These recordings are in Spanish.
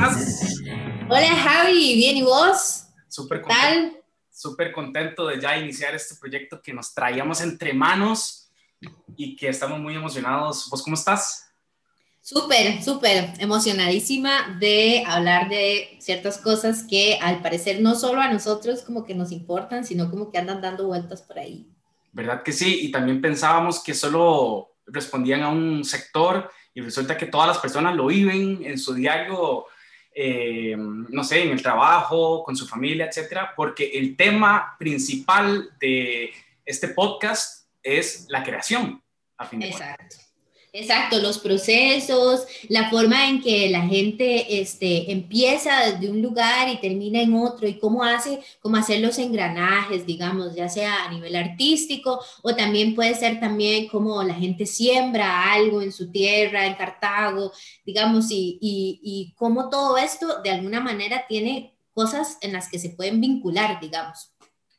estás? Hola Javi, bien y vos? Súper contento, súper contento de ya iniciar este proyecto que nos traíamos entre manos y que estamos muy emocionados. ¿Vos cómo estás? Súper, súper emocionadísima de hablar de ciertas cosas que al parecer no solo a nosotros como que nos importan, sino como que andan dando vueltas por ahí. ¿Verdad que sí? Y también pensábamos que solo respondían a un sector y resulta que todas las personas lo viven en su diario, eh, no sé, en el trabajo, con su familia, etcétera, porque el tema principal de este podcast es la creación, a de Exacto. Exacto, los procesos, la forma en que la gente este, empieza desde un lugar y termina en otro y cómo hace, cómo hacer los engranajes, digamos, ya sea a nivel artístico o también puede ser también cómo la gente siembra algo en su tierra, en Cartago, digamos, y, y, y cómo todo esto de alguna manera tiene cosas en las que se pueden vincular, digamos.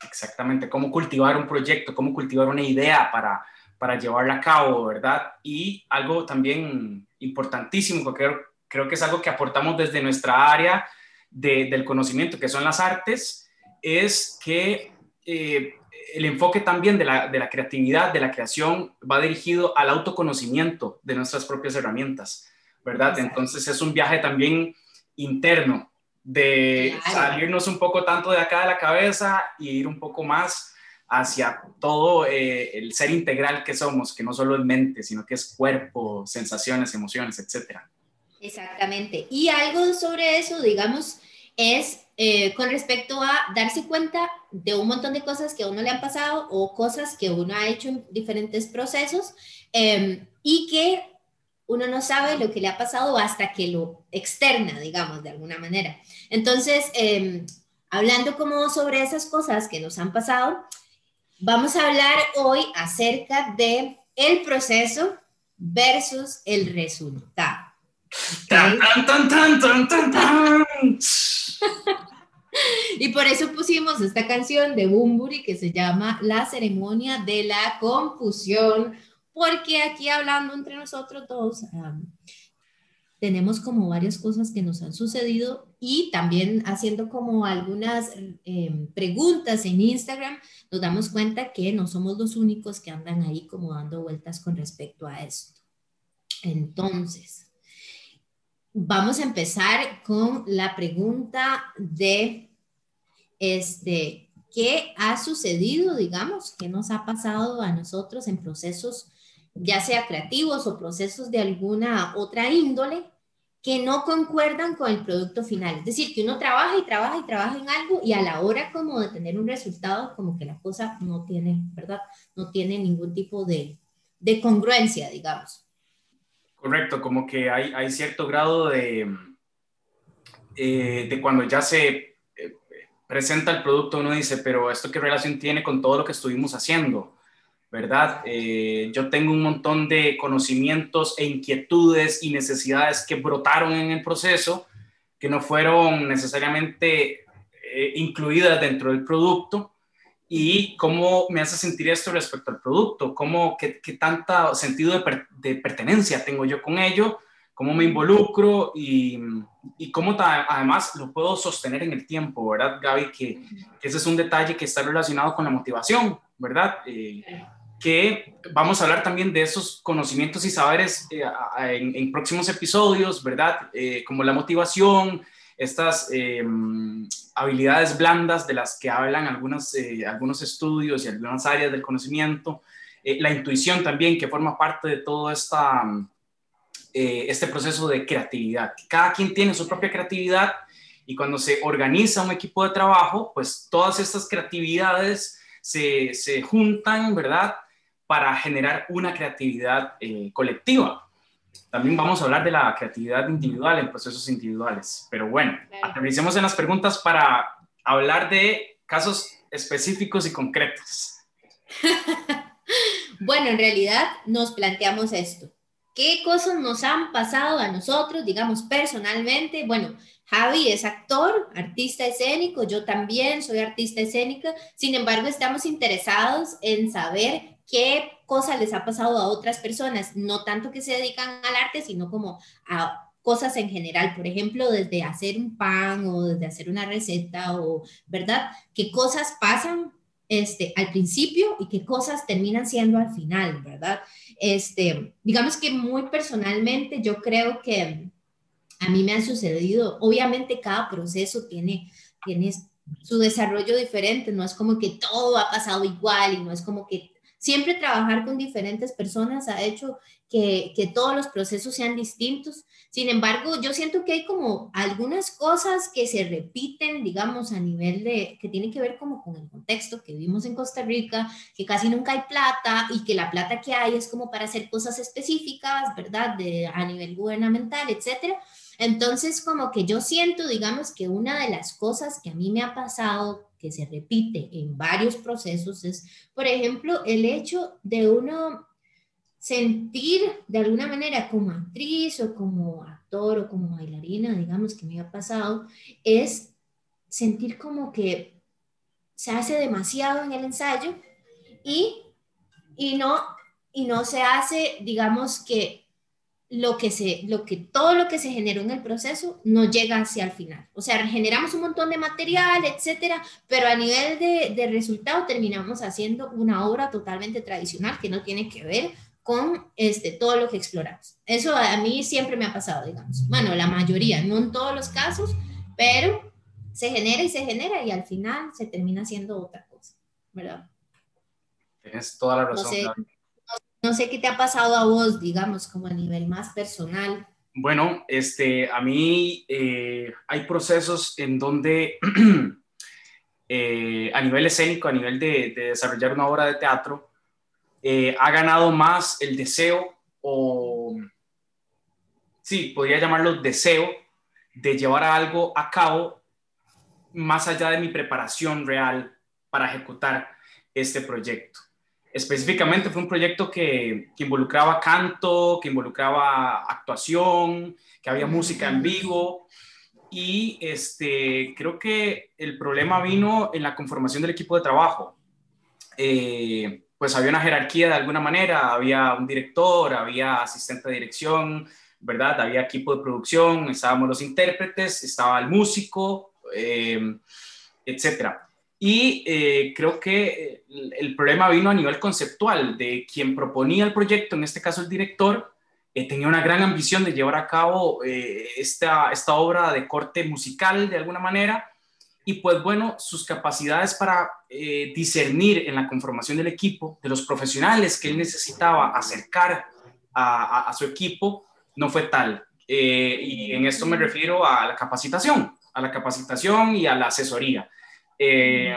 Exactamente, cómo cultivar un proyecto, cómo cultivar una idea para para llevarla a cabo, ¿verdad? Y algo también importantísimo, que creo, creo que es algo que aportamos desde nuestra área del conocimiento, que son las artes, es que eh, el enfoque también de la, de la, creatividad, de la creación, va dirigido al autoconocimiento de nuestras propias herramientas, ¿verdad? Entonces es un viaje también interno de salirnos un poco tanto de acá de la cabeza y ir un poco más hacia todo eh, el ser integral que somos, que no solo es mente, sino que es cuerpo, sensaciones, emociones, etc. Exactamente. Y algo sobre eso, digamos, es eh, con respecto a darse cuenta de un montón de cosas que a uno le han pasado o cosas que uno ha hecho en diferentes procesos em, y que uno no sabe lo que le ha pasado hasta que lo externa, digamos, de alguna manera. Entonces, em, hablando como sobre esas cosas que nos han pasado, Vamos a hablar hoy acerca de el proceso versus el resultado. y por eso pusimos esta canción de Bumburi que se llama La ceremonia de la confusión, porque aquí hablando entre nosotros dos, tenemos como varias cosas que nos han sucedido y también haciendo como algunas em, preguntas en Instagram, nos damos cuenta que no somos los únicos que andan ahí como dando vueltas con respecto a esto. Entonces, vamos a empezar con la pregunta de, este, ¿qué ha sucedido, digamos, qué nos ha pasado a nosotros en procesos ya sea creativos o procesos de alguna otra índole, que no concuerdan con el producto final. Es decir, que uno trabaja y trabaja y trabaja en algo y a la hora como de tener un resultado, como que la cosa no tiene, ¿verdad? No tiene ningún tipo de, de congruencia, digamos. Correcto, como que hay, hay cierto grado de, eh, de cuando ya se eh, presenta el producto, uno dice, pero ¿esto qué relación tiene con todo lo que estuvimos haciendo? ¿Verdad? Eh, yo tengo un montón de conocimientos e inquietudes y necesidades que brotaron en el proceso, que no fueron necesariamente eh, incluidas dentro del producto. ¿Y cómo me hace sentir esto respecto al producto? ¿Cómo, qué, qué tanto sentido de, de, pertenencia tengo yo con ello? ¿Cómo me involucro? Y, y cómo además lo puedo sostener en el tiempo, ¿verdad, Gaby? Que, que, ese es un detalle que está relacionado con la motivación, ¿verdad? Eh, que vamos a hablar también de esos conocimientos y saberes eh, en, próximos episodios, ¿verdad? Eh, como la motivación, estas eh, habilidades blandas de las que hablan algunos, algunos estudios y algunas áreas del conocimiento, la intuición también que forma parte de todo esta, este proceso de creatividad. Cada quien tiene su propia creatividad y cuando se organiza un equipo de trabajo, pues todas estas creatividades se, se juntan, ¿verdad? Para generar una creatividad eh, colectiva. También vamos a hablar de la creatividad individual en procesos individuales. Pero bueno, aterricemos en las preguntas para hablar de casos específicos y concretos. bueno, en realidad nos planteamos esto. ¿Qué cosas nos han pasado a nosotros, digamos, personalmente? Bueno, Javi es actor, artista escénico, yo también soy artista escénica, sin embargo estamos interesados en saber qué cosas les ha pasado a otras personas, no tanto que se dedican al arte, sino como a cosas en general, por ejemplo, desde hacer un pan o desde hacer una receta o, ¿verdad? ¿Qué cosas pasan este, al principio y qué cosas terminan siendo al final, ¿verdad? Este, digamos que muy personalmente yo creo que a mí me ha sucedido, obviamente cada proceso tiene, tiene su desarrollo diferente, no es como que todo ha pasado igual y no es como que siempre trabajar con diferentes personas ha hecho que, todos los procesos sean distintos. Sin embargo, yo siento que hay como algunas cosas que se repiten, digamos, a nivel de, que tiene que ver como con el contexto que vivimos en Costa Rica, que casi nunca hay plata y que la plata que hay es como para hacer cosas específicas, ¿verdad? A nivel gubernamental, etcétera. Entonces, como que yo siento, digamos, que una de las cosas que a mí me ha pasado, que se repite en varios procesos, es, por ejemplo, el hecho de uno sentir de alguna manera como actriz o como actor o como bailarina, digamos, que me ha pasado, es sentir como que se hace demasiado en el ensayo y, y, no, y no se hace, digamos, que lo que se, lo que, todo lo que se generó en el proceso no llega hacia el final. O sea, generamos un montón de material, etcétera, pero a nivel de, de resultado terminamos haciendo una obra totalmente tradicional que no tiene que ver con este, todo lo que exploramos. Eso a mí siempre me ha pasado, digamos. Bueno, la mayoría, no en todos los casos, pero se genera y se genera y al final se termina haciendo otra cosa, ¿verdad? Tienes toda la razón. No sé qué te ha pasado a vos, digamos, como a nivel más personal. Bueno, este, a mí eh, hay procesos en donde eh, a nivel escénico, a nivel de, desarrollar una obra de teatro, eh, ha ganado más el deseo o, sí, podría llamarlo deseo de llevar algo a cabo más allá de mi preparación real para ejecutar este proyecto. Específicamente fue un proyecto que, involucraba canto, que involucraba actuación, que había música en vivo. Y este, creo que el problema vino en la conformación del equipo de trabajo. Eh, pues había una jerarquía de alguna manera, había un director, había asistente de dirección, ¿verdad? Había equipo de producción, estábamos los intérpretes, estaba el músico, eh, etcétera. Y eh, creo que el, problema vino a nivel conceptual, de quien proponía el proyecto, en este caso el director, eh, tenía una gran ambición de llevar a cabo eh, esta, esta obra de corte musical de alguna manera. Y pues bueno, sus capacidades para discernir en la conformación del equipo, de los profesionales que él necesitaba acercar a, a su equipo, no fue tal. y en esto me refiero a la capacitación, a la capacitación y a la asesoría. Eh,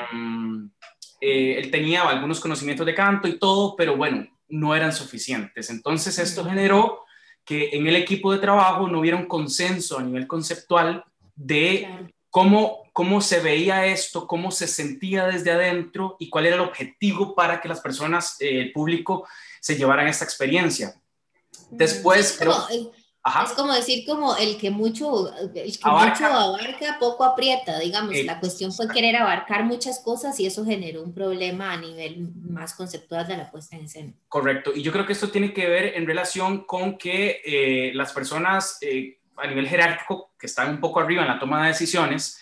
eh, él tenía algunos conocimientos de canto y todo, pero bueno, no eran suficientes. Entonces esto generó que en el equipo de trabajo no hubiera un consenso a nivel conceptual de cómo, cómo se veía esto, cómo se sentía desde adentro y cuál era el objetivo para que las personas, eh, el público, se llevaran esta experiencia. Después, creo... Es como decir como el que mucho, el que abarca. mucho abarca, poco aprieta, digamos. la cuestión fue querer abarcar muchas cosas y eso generó un problema a nivel más conceptual de la puesta en escena. Correcto. Y yo creo que esto tiene que ver en relación con que eh, las personas eh, a nivel jerárquico que están un poco arriba en la toma de decisiones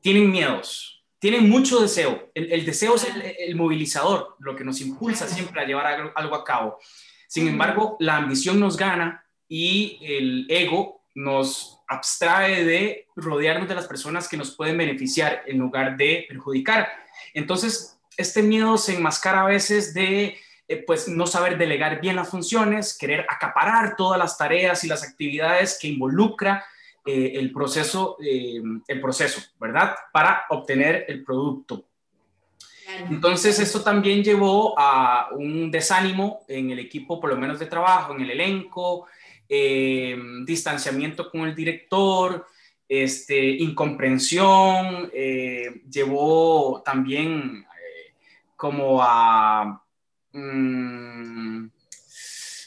tienen miedos, tienen mucho deseo. El, deseo es el, movilizador, lo que nos impulsa siempre a llevar algo, algo a cabo. Sin embargo, la ambición nos gana y el ego nos abstrae de rodearnos de las personas que nos pueden beneficiar en lugar de perjudicar. Entonces, este miedo se enmascara a veces de eh, pues no saber delegar bien las funciones, querer acaparar todas las tareas y las actividades que involucra eh, el proceso, eh, el proceso, ¿verdad? Para obtener el producto. Entonces, esto también llevó a un desánimo en el equipo, por lo menos de trabajo, en el elenco, eh, distanciamiento con el director, este, incomprensión, eh, llevó también eh, como a mm,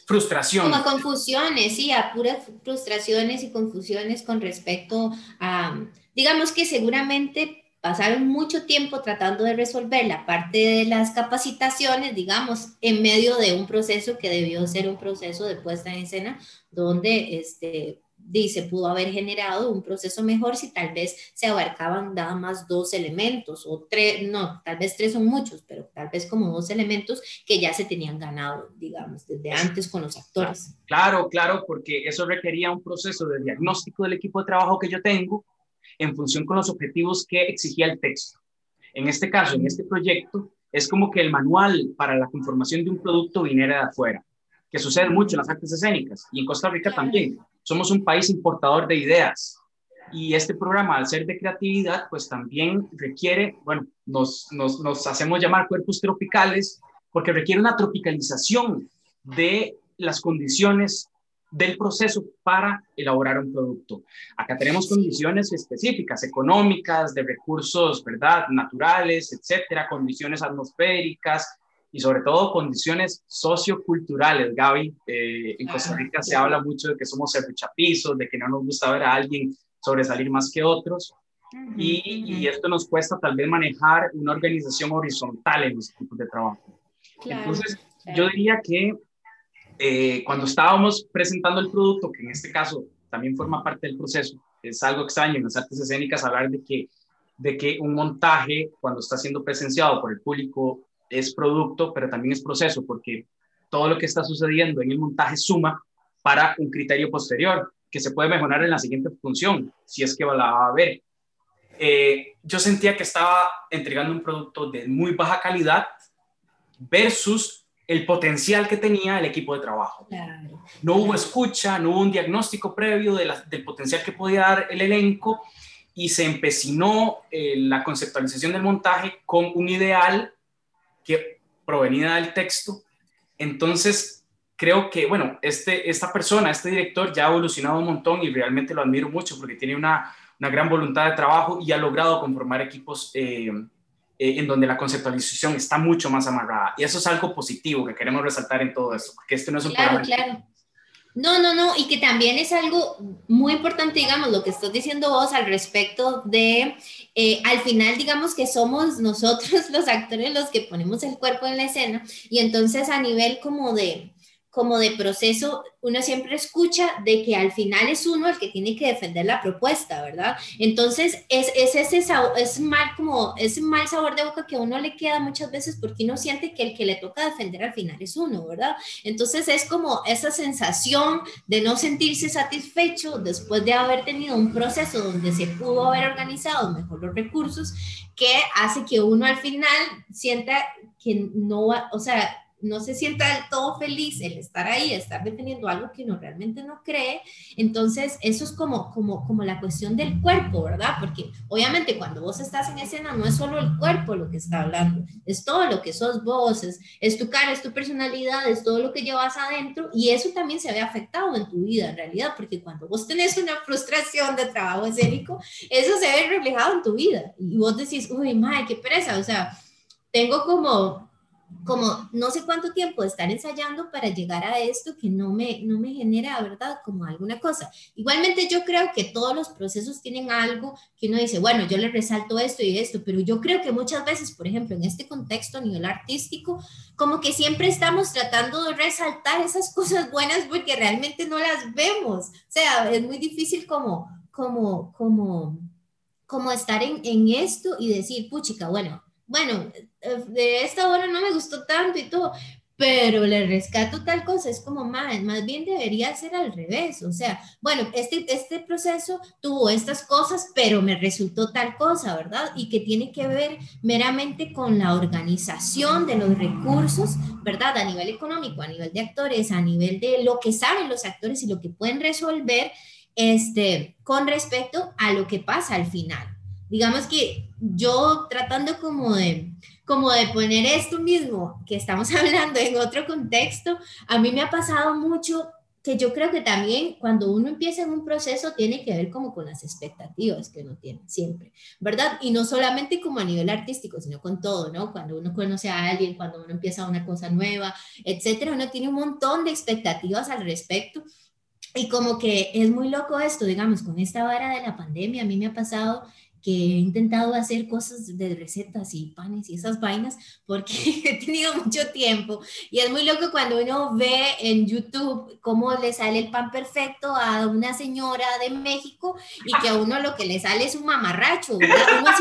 frustración. Como confusiones, sí, a puras frustraciones y confusiones con respecto a, digamos que seguramente pasaron mucho tiempo tratando de resolver la parte de las capacitaciones, digamos, en medio de un proceso que debió ser un proceso de puesta en escena, donde este, dice, pudo haber generado un proceso mejor si tal vez se abarcaban nada más dos elementos o tres, no, tal vez tres son muchos, pero tal vez como dos elementos que ya se tenían ganado, digamos, desde antes con los actores. Claro, claro, porque eso requería un proceso de diagnóstico del equipo de trabajo que yo tengo en función con los objetivos que exigía el texto. En este caso, en este proyecto, es como que el manual para la conformación de un producto viniera de afuera, que sucede mucho en las artes escénicas y en Costa Rica también somos un país importador de ideas y este programa, al ser de creatividad, pues también requiere, bueno, nos, nos, nos, hacemos llamar cuerpos tropicales porque requiere una tropicalización de las condiciones del proceso para elaborar un producto. Acá tenemos condiciones específicas, económicas, de recursos, ¿verdad? Naturales, etcétera, condiciones atmosféricas, y sobre todo condiciones socioculturales, Gaby. Eh, en Costa Rica se habla mucho de que somos serruchapizos, de que no nos gusta ver a alguien sobresalir más que otros. y, y, esto nos cuesta tal vez manejar una organización horizontal en los equipos de trabajo. Entonces, yo diría que eh, cuando estábamos presentando el producto, que en este caso también forma parte del proceso, es algo extraño en las artes escénicas hablar de que, de que un montaje, cuando está siendo presenciado por el público es producto, pero también es proceso, porque todo lo que está sucediendo en el montaje suma para un criterio posterior que se puede mejorar en la siguiente función, si es que la va a ver. Eh, yo sentía que estaba entregando un producto de muy baja calidad versus el potencial que tenía el equipo de trabajo. no hubo escucha, no hubo un diagnóstico previo de del potencial que podía dar el elenco y se empecinó eh, la conceptualización del montaje con un ideal que provenía del texto. Entonces, creo que, bueno, este, esta persona, este director ya ha evolucionado un montón y realmente lo admiro mucho porque tiene una, una gran voluntad de trabajo y ha logrado conformar equipos eh, eh, en donde la conceptualización está mucho más amarrada. Y eso es algo positivo que queremos resaltar en todo esto, porque este no es un claro, Claro. No, no, no, y que también es algo muy importante, digamos, lo que estás diciendo vos al respecto de, eh, al final, digamos que somos nosotros los actores los que ponemos el cuerpo en la escena, y entonces a nivel como de, como de proceso, uno siempre escucha de que al final es uno el que tiene que defender la propuesta, ¿verdad? Entonces, es, es ese es mal, como ese mal sabor de boca que a uno le queda muchas veces porque uno siente que el que le toca defender al final es uno, ¿verdad? Entonces, es como esa sensación de no sentirse satisfecho después de haber tenido un proceso donde se pudo haber organizado mejor los recursos, que hace que uno al final sienta que no va, o sea, no se sienta del todo feliz el estar ahí, estar defendiendo algo que uno realmente no cree, entonces eso es como, como, como la cuestión del cuerpo, ¿verdad? Porque obviamente cuando vos estás en escena no es solo el cuerpo lo que está hablando, es todo lo que sos vos, es, tu cara, es tu personalidad, es todo lo que llevas adentro y eso también se ve afectado en tu vida en realidad, porque cuando vos tenés una frustración de trabajo escénico, eso se ve reflejado en tu vida y vos decís, uy, madre, qué pereza, o sea, tengo como como no sé cuánto tiempo de estar ensayando para llegar a esto que no me, no me genera, ¿verdad? Como alguna cosa. Igualmente yo creo que todos los procesos tienen algo que uno dice, bueno, yo le resalto esto y esto, pero yo creo que muchas veces, por ejemplo, en este contexto a nivel artístico, como que siempre estamos tratando de resaltar esas cosas buenas porque realmente no las vemos. O sea, es muy difícil como, como, como, como estar en, en esto y decir, puchica, bueno, bueno, eh, de esta hora no me gustó tanto y todo, pero le rescato tal cosa, es como más, más bien debería ser al revés, o sea, bueno, este, este proceso tuvo estas cosas, pero me resultó tal cosa, ¿verdad? Y que tiene que ver meramente con la organización de los recursos, ¿verdad? A nivel económico, a nivel de actores, a nivel de lo que saben los actores y lo que pueden resolver, este, con respecto a lo que pasa al final digamos que yo tratando como de, como de poner esto mismo que estamos hablando en otro contexto, a mí me ha pasado mucho que yo creo que también cuando uno empieza en un proceso tiene que ver como con las expectativas que uno tiene siempre, ¿verdad? Y no solamente como a nivel artístico, sino con todo, ¿no? Cuando uno conoce a alguien, cuando uno empieza una cosa nueva, etcétera, uno tiene un montón de expectativas al respecto. Y como que es muy loco esto, digamos, con esta vara de la pandemia, a mí me ha pasado que he intentado hacer cosas de recetas y panes y esas vainas porque he tenido mucho tiempo. Y es muy loco cuando uno ve en YouTube cómo le sale el pan perfecto a una señora de México y que a uno lo que le sale es un mamarracho, uno haciendo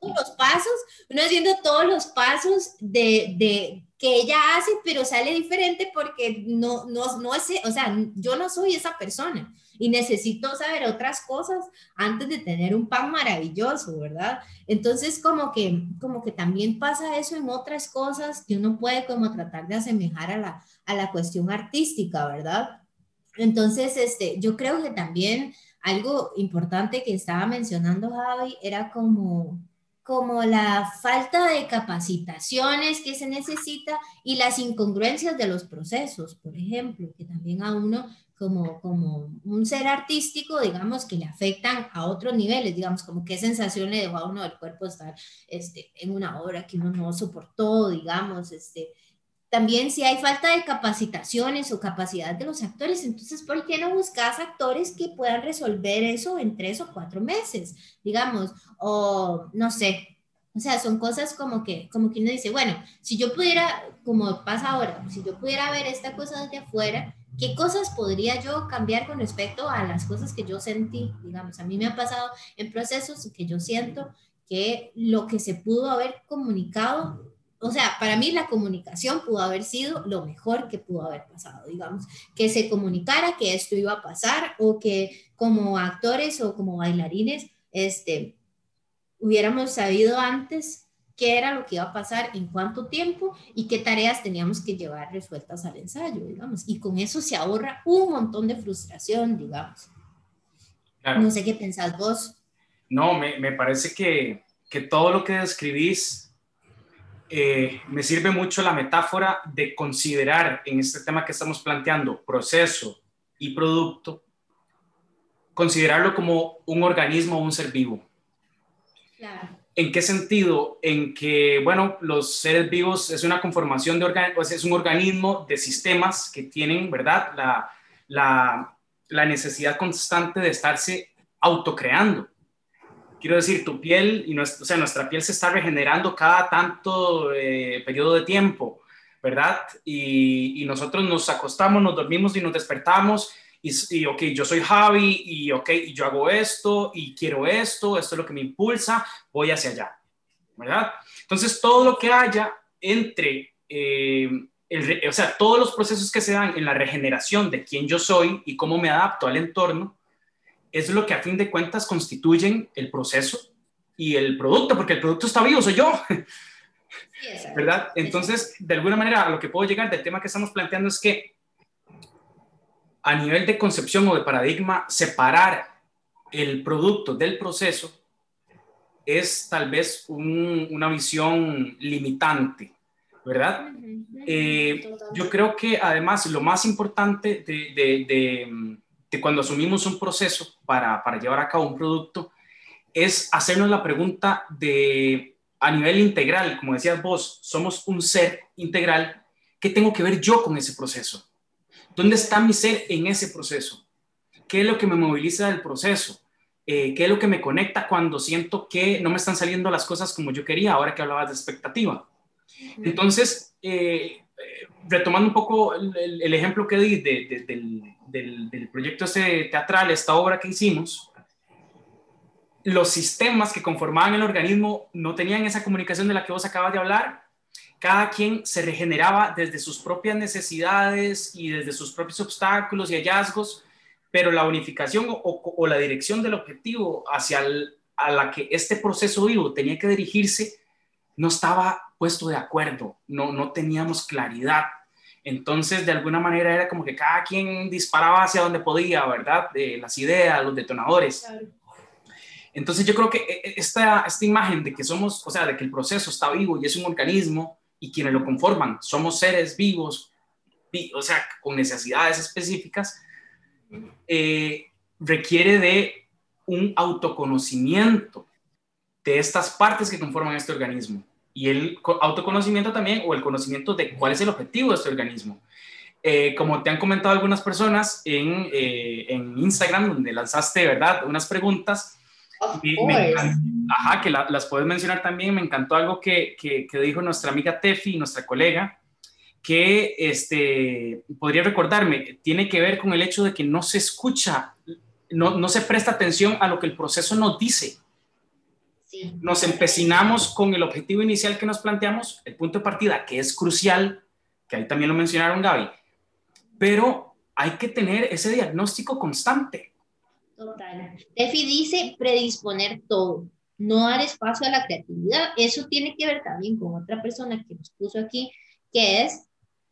todos los pasos, uno haciendo todos los pasos de, de que ella hace, pero sale diferente porque no, no, no es, o sea, yo no soy esa persona y necesito saber otras cosas antes de tener un pan maravilloso, ¿verdad? Entonces, como que, como que también pasa eso en otras cosas que uno puede como tratar de asemejar a la, a la cuestión artística, ¿verdad? Entonces, este, yo creo que también algo importante que estaba mencionando Javi era como como la falta de capacitaciones que se necesita y las incongruencias de los procesos, por ejemplo, que también a uno como, como un ser artístico, digamos, que le afectan a otros niveles, digamos, como qué sensación le dejó a uno del cuerpo estar este, en una obra que uno no soportó, digamos, este, también si hay falta de capacitaciones o capacidad de los actores, entonces, ¿por qué no buscas actores que puedan resolver eso en tres o cuatro meses, digamos? O no sé, o sea, son cosas como que, como que uno dice, bueno, si yo pudiera, como pasa ahora, si yo pudiera ver esta cosa desde afuera, ¿qué cosas podría yo cambiar con respecto a las cosas que yo sentí? Digamos, a mí me ha pasado en procesos que yo siento que lo que se pudo haber comunicado, o sea, para mí la comunicación pudo haber sido lo mejor que pudo haber pasado, digamos, que se comunicara que esto iba a pasar o que como actores o como bailarines, este, hubiéramos sabido antes qué era lo que iba a pasar, en cuánto tiempo y qué tareas teníamos que llevar resueltas al ensayo, digamos. Y con eso se ahorra un montón de frustración, digamos. No sé qué pensás vos. No, me, me parece que, que, todo lo que describís eh, me sirve mucho la metáfora de considerar en este tema que estamos planteando, proceso y producto, considerarlo como un organismo o un ser vivo. ¿En qué sentido? En que, bueno, los seres vivos es una conformación de pues es un organismo de sistemas que tienen, ¿verdad? La, la, la necesidad constante de estarse autocreando. Quiero decir, tu piel, y nuestra, o sea, nuestra piel se está regenerando cada tanto eh, periodo de tiempo, ¿verdad? Y, y nosotros nos acostamos, nos dormimos y nos despertamos y, ok, yo soy Javi y ok, yo hago esto y quiero esto, esto es lo que me impulsa, voy hacia allá, ¿verdad? Entonces, todo lo que haya entre, eh, o sea, todos los procesos que se dan en la regeneración de quién yo soy y cómo me adapto al entorno, es lo que a fin de cuentas constituyen el proceso y el producto, porque el producto está vivo, soy yo. ¿Verdad? Entonces, de alguna manera, a lo que puedo llegar del tema que estamos planteando es que a nivel de concepción o de paradigma, separar el producto del proceso es tal vez una visión limitante, ¿verdad? Eh, yo creo que además lo más importante de, cuando asumimos un proceso para, para, llevar a cabo un producto es hacernos la pregunta de a nivel integral, como decías vos, somos un ser integral, ¿qué tengo que ver yo con ese proceso? ¿Dónde está mi ser en ese proceso? ¿Qué es lo que me moviliza del proceso? Eh, ¿Qué es lo que me conecta cuando siento que no me están saliendo las cosas como yo quería, ahora que hablabas de expectativa? Entonces, eh, eh, retomando un poco el, ejemplo que di del, proyecto ese teatral, esta obra que hicimos, los sistemas que conformaban el organismo no tenían esa comunicación de la que vos acabas de hablar cada quien se regeneraba desde sus propias necesidades y desde sus propios obstáculos y hallazgos, pero la unificación o, la dirección del objetivo hacia a la que este proceso vivo tenía que dirigirse no estaba puesto de acuerdo, no, no teníamos claridad. Entonces, de alguna manera era como que cada quien disparaba hacia donde podía, ¿verdad? De las ideas, los detonadores. Entonces, yo creo que e, e, esta, esta imagen de que somos, o sea, de que el proceso está vivo y es un organismo, y quienes lo conforman somos seres vivos, o sea, con necesidades específicas, eh, requiere de un autoconocimiento de estas partes que conforman este organismo y el autoconocimiento también o el conocimiento de cuál es el objetivo de este organismo. Eh, como te han comentado algunas personas en, eh, en Instagram, donde lanzaste, ¿verdad?, unas preguntas. Ajá, que las puedes mencionar también. Me encantó algo que, que, que, dijo nuestra amiga Tefi, nuestra colega, que este, podría recordarme, tiene que ver con el hecho de que no se escucha, no, no se presta atención a lo que el proceso nos dice. Nos empecinamos con el objetivo inicial que nos planteamos, el punto de partida, que es crucial, que ahí también lo mencionaron Gaby, pero hay que tener ese diagnóstico constante. Total. Tefi dice predisponer todo, no dar espacio a la creatividad. Eso tiene que ver también con otra persona que nos puso aquí, que es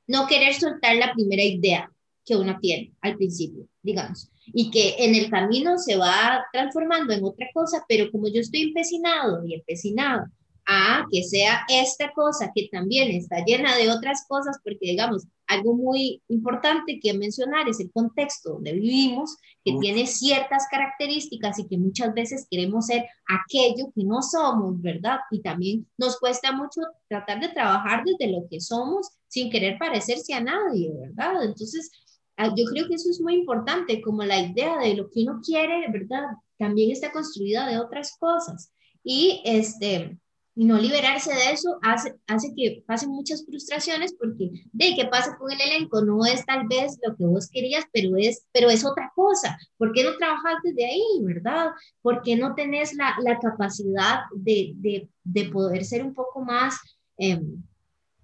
no querer soltar la primera idea que uno tiene al principio, digamos, y que en el camino se va transformando en otra cosa, pero como yo estoy empecinado y empecinado a que sea esta cosa que también está llena de otras cosas, porque digamos, algo muy importante que mencionar es el contexto donde vivimos, que tiene ciertas características y que muchas veces queremos ser aquello que no somos, ¿verdad? Y también nos cuesta mucho tratar de trabajar desde lo que somos sin querer parecerse a nadie, ¿verdad? Entonces, ah, yo creo que eso es muy importante, como la idea de lo que uno quiere, ¿verdad? También está construida de otras cosas. Y este, y no liberarse de eso hace, hace que pasen muchas frustraciones porque de qué pasa con el elenco no es tal vez lo que vos querías pero es pero es otra cosa. ¿por qué no trabajas desde ahí verdad? ¿por qué no tenés la, la capacidad de, de, de, poder ser un poco más em,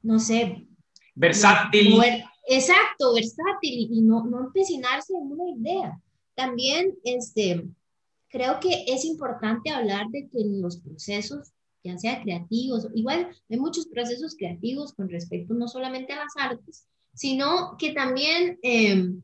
no sé versátil. exacto versátil y no, no empecinarse en una idea también este creo que es importante hablar de que en los procesos ya sea creativos, igual hay muchos procesos creativos con respecto no solamente a las artes, sino que también em,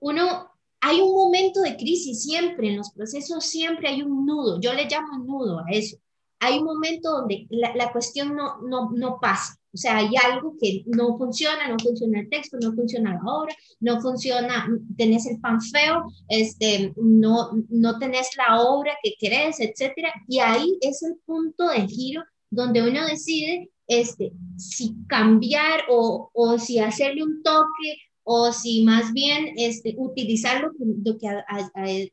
uno, hay un momento de crisis siempre, en los procesos siempre hay un nudo, yo le llamo nudo a eso, hay un momento donde la, la cuestión no, no, no pasa, o sea, hay algo que no funciona, no funciona el texto, no funciona la obra, no funciona, tenés el pan feo, este, no, no tenés la obra que querés, etcétera. Y ahí es el punto de giro donde uno decide este, si cambiar o, o si hacerle un toque o si más bien este, utilizar lo que, lo que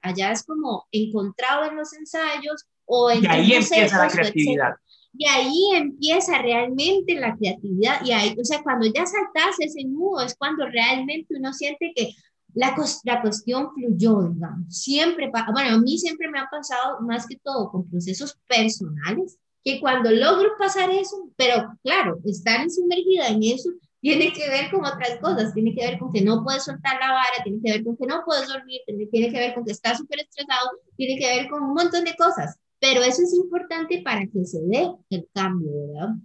allá es como encontrado en los ensayos o en y ahí empieza la creatividad. Y ahí empieza realmente la creatividad. Y ahí, o sea, cuando ya saltas ese nudo es cuando realmente uno siente que la, la cuestión fluyó, digamos. Siempre, bueno, a mí siempre me ha pasado más que todo con procesos personales, que cuando logro pasar eso, pero claro, estar sumergida en eso tiene que ver con otras cosas, tiene que ver con que no puedes soltar la vara, tiene que ver con que no puedes dormir, tiene, que ver con que estás súper estresado, tiene que ver con un montón de cosas. Pero eso es importante para que se dé el cambio, ¿verdad?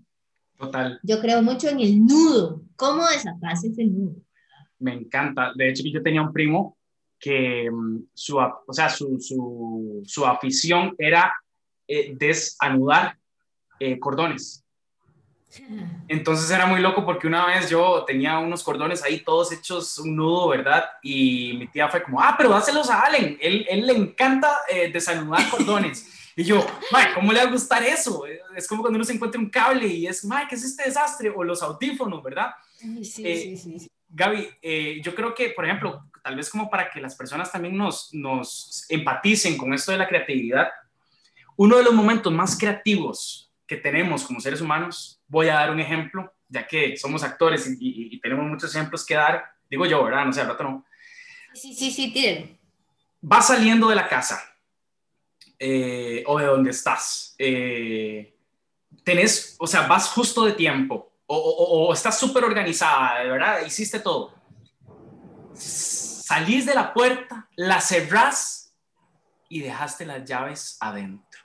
Total. Yo creo mucho en el nudo. ¿Cómo desatarse ese nudo? Me encanta. De hecho, yo tenía un primo que mm, su, o sea, su, su, su afición era eh, desanudar eh, cordones. Entonces era muy loco porque una vez yo tenía unos cordones ahí todos hechos un nudo, ¿verdad? Y mi tía fue como, ah, pero dáselos a Allen, él, él le encanta eh, desanudar cordones. Y yo, Mae, ¿cómo le va a gustar eso? Es como cuando uno se encuentra un cable y es, Mae, ¿qué es este desastre? O los audífonos, ¿verdad? Sí, sí, eh, sí, Gaby, eh, yo creo que, por ejemplo, tal vez como para que las personas también nos, nos empaticen con esto de la creatividad, uno de los momentos más creativos que tenemos como seres humanos, voy a dar un ejemplo, ya que somos actores y, y, tenemos muchos ejemplos que dar, digo yo, ¿verdad? No sé, al rato no. Sí, sí, sí, tiene. Va saliendo de la casa, eh, o de dónde estás. Eh, tenés, o sea, vas justo de tiempo o, estás súper organizada, de verdad, hiciste todo. Salís de la puerta, la cerrás y dejaste las llaves adentro.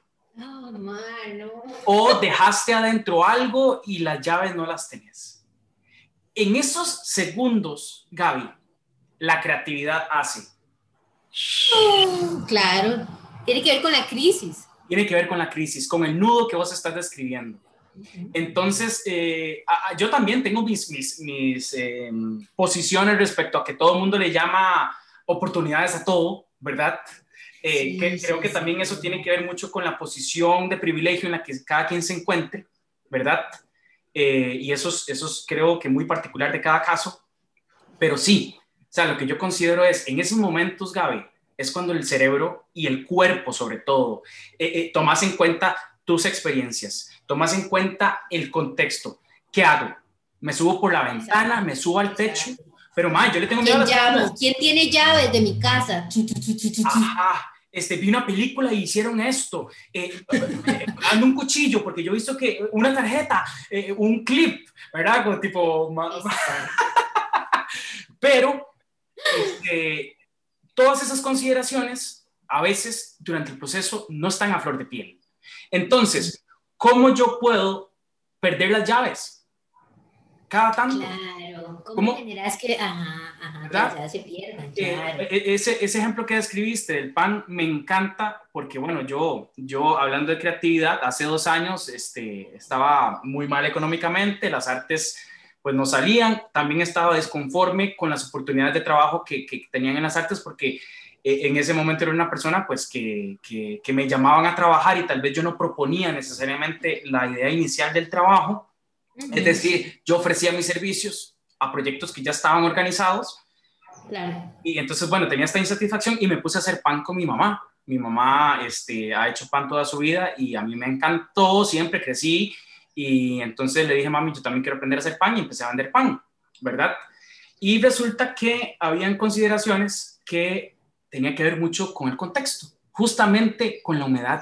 O dejaste adentro algo y las llaves no las tenés. En esos segundos, Gaby, la creatividad hace. Claro, tiene que ver con la crisis. Tiene que ver con la crisis, con el nudo que vos estás describiendo. Entonces, eh, yo también tengo mis, mis, mis em, posiciones respecto a que todo el mundo le llama oportunidades a todo, ¿verdad? Eh, que, creo que también eso tiene que ver mucho con la posición de privilegio en la que cada quien se encuentre, ¿verdad? Eh, y eso es, eso es creo que muy particular de cada caso, pero sí, o sea, lo que yo considero es, en esos momentos, Gaby, es cuando el cerebro y el cuerpo, sobre todo, eh, tomas en cuenta tus experiencias, tomas en cuenta el contexto. ¿Qué hago? Me subo por la ventana, me subo al techo, pero más, yo le tengo miedo a ¿Quién tiene llaves de mi casa? Ajá, este, vi una película y hicieron esto, eh, eh, ando un cuchillo, porque yo he visto que una tarjeta, eh, un clip, ¿verdad? Como tipo... Pero este, todas esas consideraciones a veces durante el proceso no están a flor de piel. Entonces, ¿cómo yo puedo perder las llaves? cada tanto. Claro, ¿cómo, generas que ajá, ajá, ya se pierdan? Eh, claro. E, ese, ese ejemplo que describiste del pan me encanta porque, bueno, yo, yo hablando de creatividad, hace dos años este, estaba muy mal económicamente, las artes pues no salían, también estaba desconforme con las oportunidades de trabajo que, que tenían en las artes porque eh, en ese momento era una persona pues que, que, que me llamaban a trabajar y tal vez yo no proponía necesariamente la idea inicial del trabajo es decir, yo ofrecía mis servicios a proyectos que ya estaban organizados. Y entonces, bueno, tenía esta insatisfacción y me puse a hacer pan con mi mamá. Mi mamá este, ha hecho pan toda su vida y a mí me encantó, siempre crecí. Y entonces le dije, mami, yo también quiero aprender a hacer pan y empecé a vender pan, ¿verdad? Y resulta que habían consideraciones que tenían que ver mucho con el contexto, justamente con la humedad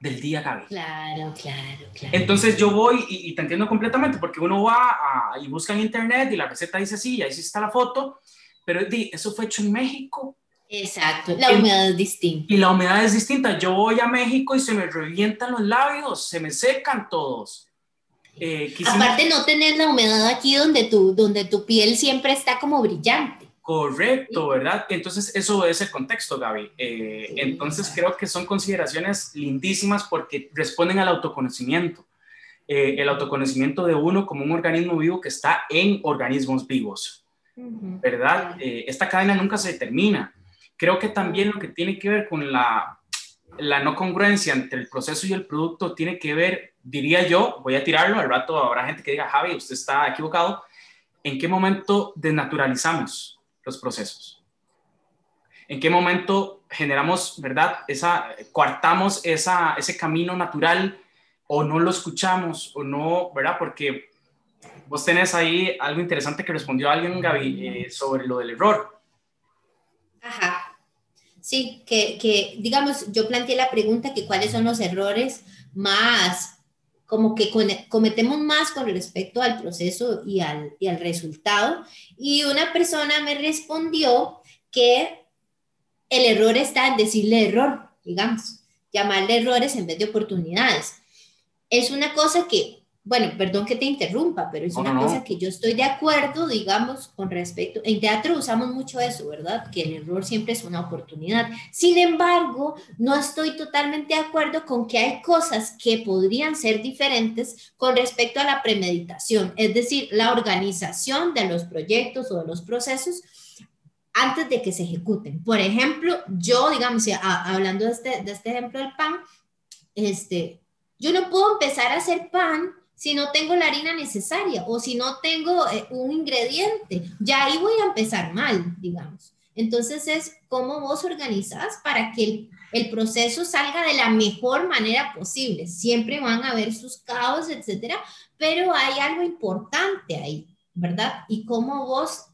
del día, Gaby. Claro, claro, claro. Entonces yo voy y, te entiendo completamente, porque uno va y busca en internet y la receta dice así, y ahí sí está la foto, pero eso fue hecho en México. Exacto, la humedad es distinta. Y la humedad es distinta. Yo voy a México y se me revientan los labios, se me secan todos. Eh, Aparte no tener la humedad aquí donde tu, donde tu piel siempre está como brillante. Correcto, ¿verdad? Entonces, eso es el contexto, Gaby. Eh, entonces, creo que son consideraciones lindísimas porque responden al autoconocimiento. Eh, el autoconocimiento de uno como un organismo vivo que está en organismos vivos, ¿verdad? Esta cadena nunca se termina. Creo que también lo que tiene que ver con la, la no congruencia entre el proceso y el producto tiene que ver, diría yo, voy a tirarlo, al rato habrá gente que diga, Javi, usted está equivocado, ¿en qué momento desnaturalizamos? los procesos? ¿En qué momento generamos, verdad, esa, coartamos esa, ese camino natural o no lo escuchamos o no, verdad? Porque vos tenés ahí algo interesante que respondió alguien, Gaby, eh, sobre lo del error. Ajá. Sí, que, que, digamos, yo planteé la pregunta que cuáles son los errores más como que cometemos más con respecto al proceso y al, y al resultado. Y una persona me respondió que el error está en decirle error, digamos, llamarle errores en vez de oportunidades. Es una cosa que bueno, perdón que te interrumpa, pero es una cosa que yo estoy de acuerdo, digamos, con respecto, en teatro usamos mucho eso, ¿verdad? Que el error siempre es una oportunidad. Sin embargo, no estoy totalmente de acuerdo con que hay cosas que podrían ser diferentes con respecto a la premeditación, es decir, la organización de los proyectos o de los procesos antes de que se ejecuten. Por ejemplo, yo, digamos, hablando de este, de este ejemplo del pan, este, yo no puedo empezar a hacer pan si no tengo la harina necesaria o si no tengo eh, un ingrediente. Ya ahí voy a empezar mal, digamos. Entonces es cómo vos organizás para que el, el, proceso salga de la mejor manera posible. Siempre van a haber sus caos, etcétera, pero hay algo importante ahí, ¿verdad? Y cómo vos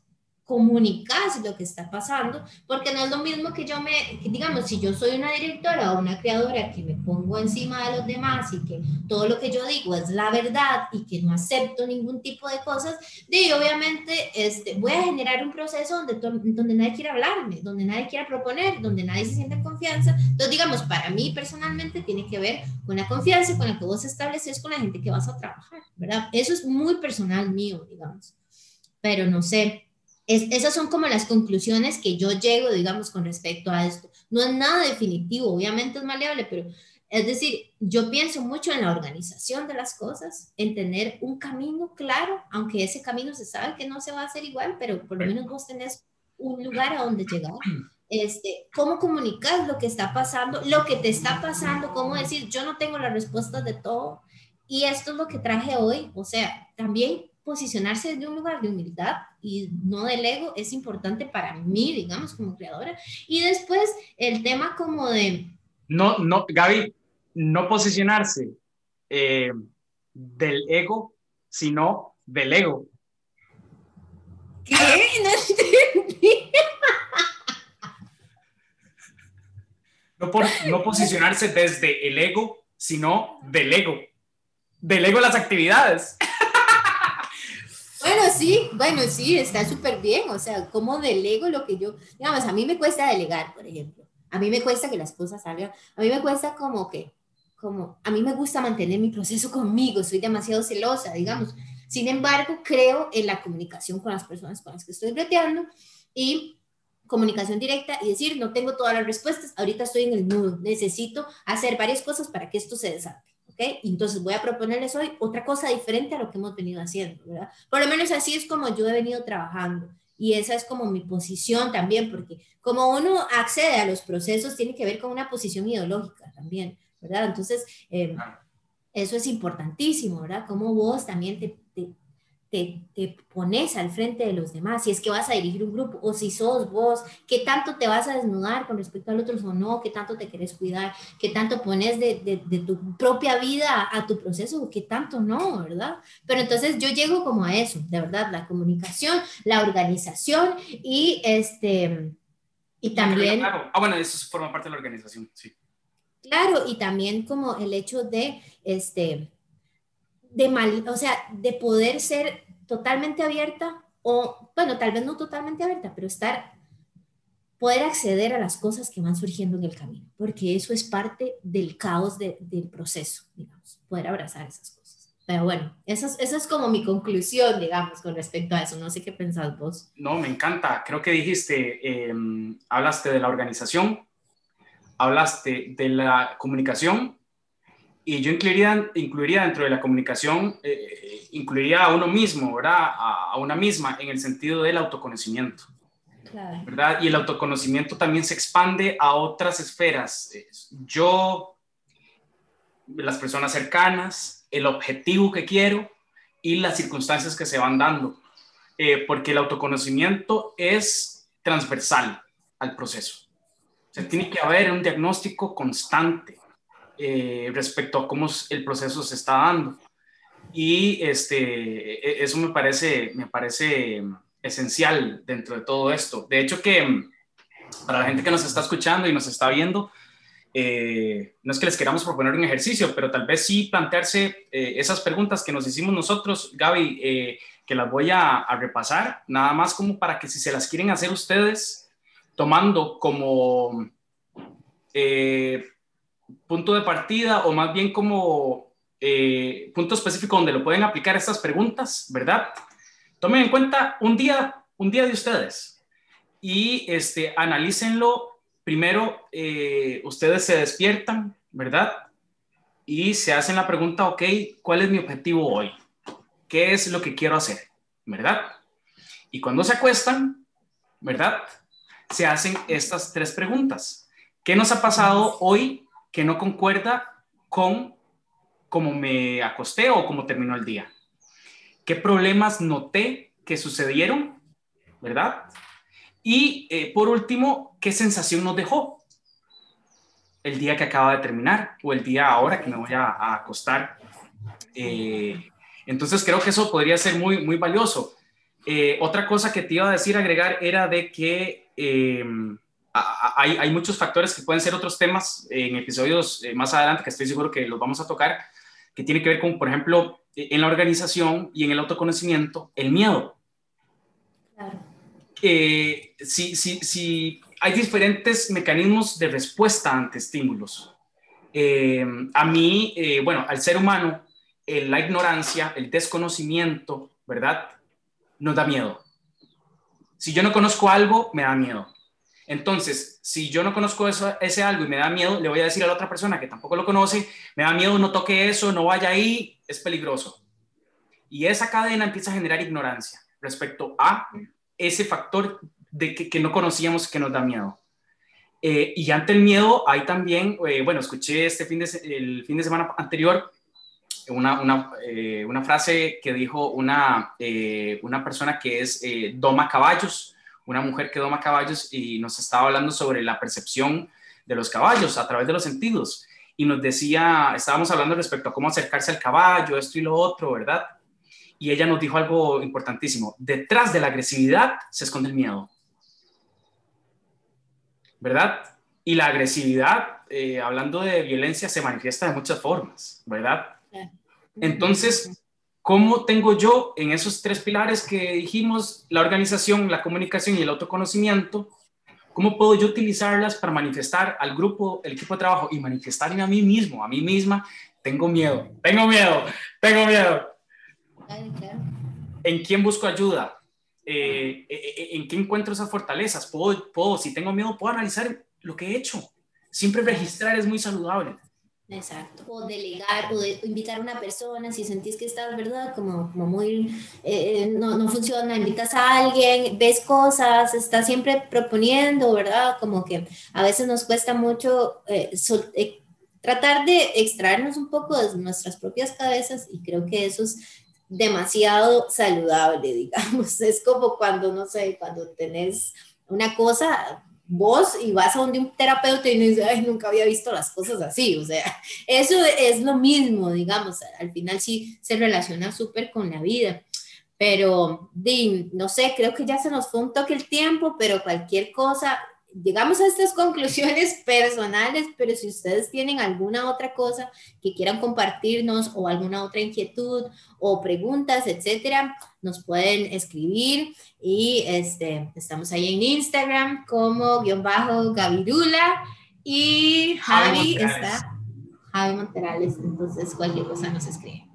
comunicas lo que está pasando, porque no es lo mismo que yo me, digamos, si yo soy una directora o una creadora que me pongo encima de los demás y que todo lo que yo digo es la verdad y que no acepto ningún tipo de cosas, de obviamente este, voy a generar un proceso donde, donde nadie quiera hablarme, donde nadie quiera proponer, donde nadie se siente en confianza. Entonces, digamos, para mí personalmente tiene que ver con la confianza con la que vos estableces con la gente que vas a trabajar, ¿verdad? Eso es muy personal mío, digamos. Pero no sé, esas son como las conclusiones que yo llego, digamos, con respecto a esto. No es nada definitivo, obviamente es maleable, pero es decir, yo pienso mucho en la organización de las cosas, en tener un camino claro, aunque ese camino se sabe que no se va a hacer igual, pero por lo menos vos tenés un lugar a donde llegar. Este, cómo comunicar lo que está pasando, lo que te está pasando, cómo decir, yo no tengo la respuesta de todo y esto es lo que traje hoy, o sea, también posicionarse desde un lugar de humildad y no del ego es importante para mí, digamos, como creadora. Y después el tema como de... No, no, Gaby, no posicionarse eh, del ego, sino del ego. ¿Qué? No entendí. No, por, no posicionarse desde el ego, sino del ego. Del ego las actividades. Bueno, sí, bueno, sí, está súper bien. O sea, como delego lo que yo, digamos, a mí me cuesta delegar, por ejemplo. A mí me cuesta que las cosas salgan. A mí me cuesta como que, como, a mí me gusta mantener mi proceso conmigo. Soy demasiado celosa, digamos. Sin embargo, creo en la comunicación con las personas con las que estoy breteando y comunicación directa y decir, no tengo todas las respuestas, ahorita estoy en el nudo, necesito hacer varias cosas para que esto se desate. ¿Ok? Entonces voy a proponerles hoy otra cosa diferente a lo que hemos venido haciendo, ¿verdad? Por lo menos así es como yo he venido trabajando y esa es como mi posición también, porque como uno accede a los procesos, tiene que ver con una posición ideológica también, ¿verdad? Entonces, eh, eso es importantísimo, ¿verdad? Como vos también te, te, pones al frente de los demás, si es que vas a dirigir un grupo o si sos vos, qué tanto te vas a desnudar con respecto al otro o no, qué tanto te querés cuidar, qué tanto pones de, de, tu propia vida a tu proceso o qué tanto no, ¿verdad? Pero entonces yo llego como a eso, de verdad, la comunicación, la organización y este... Y también... Ah, bueno, eso forma parte de la organización, sí. Claro, y también como el hecho de, este, de mal, o sea, de poder ser totalmente abierta o, bueno, tal vez no totalmente abierta, pero estar, poder acceder a las cosas que van surgiendo en el camino, porque eso es parte del caos del proceso, digamos, poder abrazar esas cosas. Pero bueno, esa es, es como mi conclusión, digamos, con respecto a eso. No sé qué pensás vos. No, me encanta. Creo que dijiste, em, hablaste de la organización, hablaste de la comunicación y yo incluiría, incluiría dentro de la comunicación, eh, incluiría a uno mismo, ¿verdad? A, una misma en el sentido del autoconocimiento. ¿verdad? Y el autoconocimiento también se expande a otras esferas. Yo, las personas cercanas, el objetivo que quiero y las circunstancias que se van dando. Eh, porque el autoconocimiento es transversal al proceso. O sea, tiene que haber un diagnóstico constante eh, respecto a cómo el proceso se está dando. Y este, e, eso me parece, me parece esencial dentro de todo esto. De hecho que para la gente que nos está escuchando y nos está viendo, eh, no es que les queramos proponer un ejercicio, pero tal vez sí plantearse eh, esas preguntas que nos hicimos nosotros, Gaby, que las voy a, repasar, nada más como para que si se las quieren hacer ustedes, tomando como punto de partida o más bien como eh, punto específico donde lo pueden aplicar estas preguntas, ¿verdad? Tomen en cuenta un día, un día de ustedes y este, analícenlo. Primero, eh, ustedes se despiertan, ¿verdad? Y se hacen la pregunta, ok, ¿cuál es mi objetivo hoy? ¿Qué es lo que quiero hacer? ¿Verdad? Y cuando se acuestan, ¿verdad? Se hacen estas tres preguntas. ¿Qué nos ha pasado hoy que no concuerda con cómo me acosté o cómo terminó el día. ¿Qué problemas noté que sucedieron? ¿Verdad? Y eh, por último, ¿qué sensación nos dejó el día que acaba de terminar o el día ahora que me voy a, acostar? Eh, entonces creo que eso podría ser muy, muy valioso. Eh, otra cosa que te iba a decir, agregar, era de que hay, hay, muchos factores que pueden ser otros temas en episodios eh, más adelante que estoy seguro que los vamos a tocar, que tiene que ver con, por ejemplo, en la organización y en el autoconocimiento, el miedo. Claro. Eh, si, si, si, hay diferentes mecanismos de respuesta ante estímulos. Eh, a mí, bueno, al ser humano, la ignorancia, el desconocimiento, ¿verdad? Nos da miedo. Si yo no conozco algo, me da miedo. Entonces, si yo no conozco eso, ese algo y me da miedo, le voy a decir a la otra persona que tampoco lo conoce, me da miedo, no toque eso, no vaya ahí, es peligroso. Y esa cadena empieza a generar ignorancia respecto a ese factor de que, no conocíamos que nos da miedo. Eh, y ante el miedo hay también, eh, bueno, escuché este fin de, el fin de semana anterior una, una, eh, frase que dijo una, una persona que es doma caballos, una mujer que doma caballos y nos estaba hablando sobre la percepción de los caballos a través de los sentidos. Y nos decía, estábamos hablando respecto a cómo acercarse al caballo, esto y lo otro, ¿verdad? Y ella nos dijo algo importantísimo. Detrás de la agresividad se esconde el miedo. ¿Verdad? Y la agresividad, eh, hablando de violencia, se manifiesta de muchas formas, ¿verdad? Entonces, ¿cómo tengo yo en esos tres pilares que dijimos, la organización, la comunicación y el autoconocimiento, ¿Cómo puedo yo utilizarlas para manifestar al grupo, el equipo de trabajo y manifestarme a mí mismo, a mí misma? Tengo miedo, tengo miedo, tengo miedo. ¿En quién busco ayuda? Eh, eh, eh, ¿En qué encuentro esas fortalezas? ¿Puedo, puedo, si tengo miedo, puedo analizar lo que he hecho. Siempre registrar es muy saludable. Exacto. O delegar o, invitar a una persona si sentís que estás, ¿verdad? Como, como muy, eh, no, no, funciona, invitas a alguien, ves cosas, estás siempre proponiendo, ¿verdad? Como que a veces nos cuesta mucho eh, eh, tratar de extraernos un poco de nuestras propias cabezas y creo que eso es demasiado saludable, digamos. Es como cuando, no sé, cuando tenés una cosa, vos y vas a donde un terapeuta y dices, ay, nunca había visto las cosas así, o sea, eso es lo mismo, digamos, al final sí se relaciona súper con la vida, pero, no sé, creo que ya se nos fue un toque el tiempo, pero cualquier cosa, llegamos a estas conclusiones personales, pero si ustedes tienen alguna otra cosa que quieran compartirnos o alguna otra inquietud o preguntas, etcétera, nos pueden escribir y este, estamos ahí en Instagram como guion bajo Gavirula y Javi, está, Javi Monterales, entonces cualquier cosa nos escribe.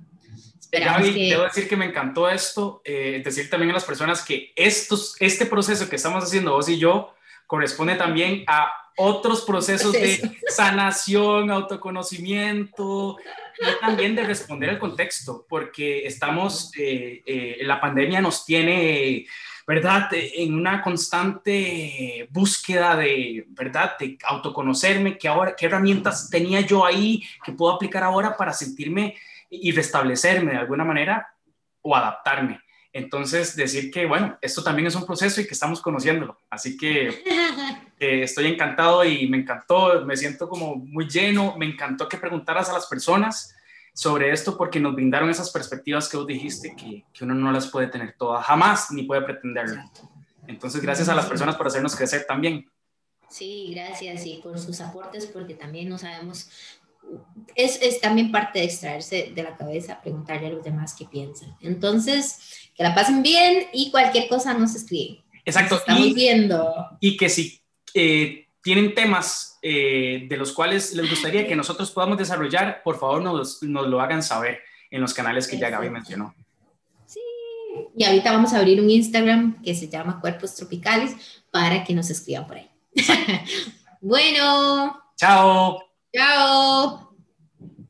Gaby, debo decir que me encantó esto, eh, decir también a las personas que estos, este proceso que estamos haciendo vos y yo corresponde también a otros procesos de sanación, autoconocimiento y también de responder al contexto, porque estamos, eh, eh, la pandemia nos tiene, ¿verdad?, en una constante búsqueda de, ¿verdad?, de autoconocerme, que ahora, qué herramientas tenía yo ahí que puedo aplicar ahora para sentirme y restablecerme de alguna manera o adaptarme. Entonces, decir que, bueno, esto también es un proceso y que estamos conociéndolo. Así que eh, estoy encantado y me encantó, me siento como muy lleno, me encantó que preguntaras a las personas sobre esto porque nos brindaron esas perspectivas que vos dijiste que, que uno no las puede tener todas, jamás ni puede pretenderlo. Entonces, gracias a las personas por hacernos crecer también. Sí, gracias y por sus aportes porque también no sabemos es, es, también parte de extraerse de la cabeza, preguntarle a los demás qué piensan. Entonces, que la pasen bien y cualquier cosa nos escriben. Exacto. estamos viendo. Y que si eh, tienen temas eh, de los cuales les gustaría que nosotros podamos desarrollar, por favor nos, nos lo hagan saber en los canales que ya Gaby mencionó. Sí. Y ahorita vamos a abrir un Instagram que se llama Cuerpos Tropicales para que nos escriban por ahí. bueno. Chao. Chao.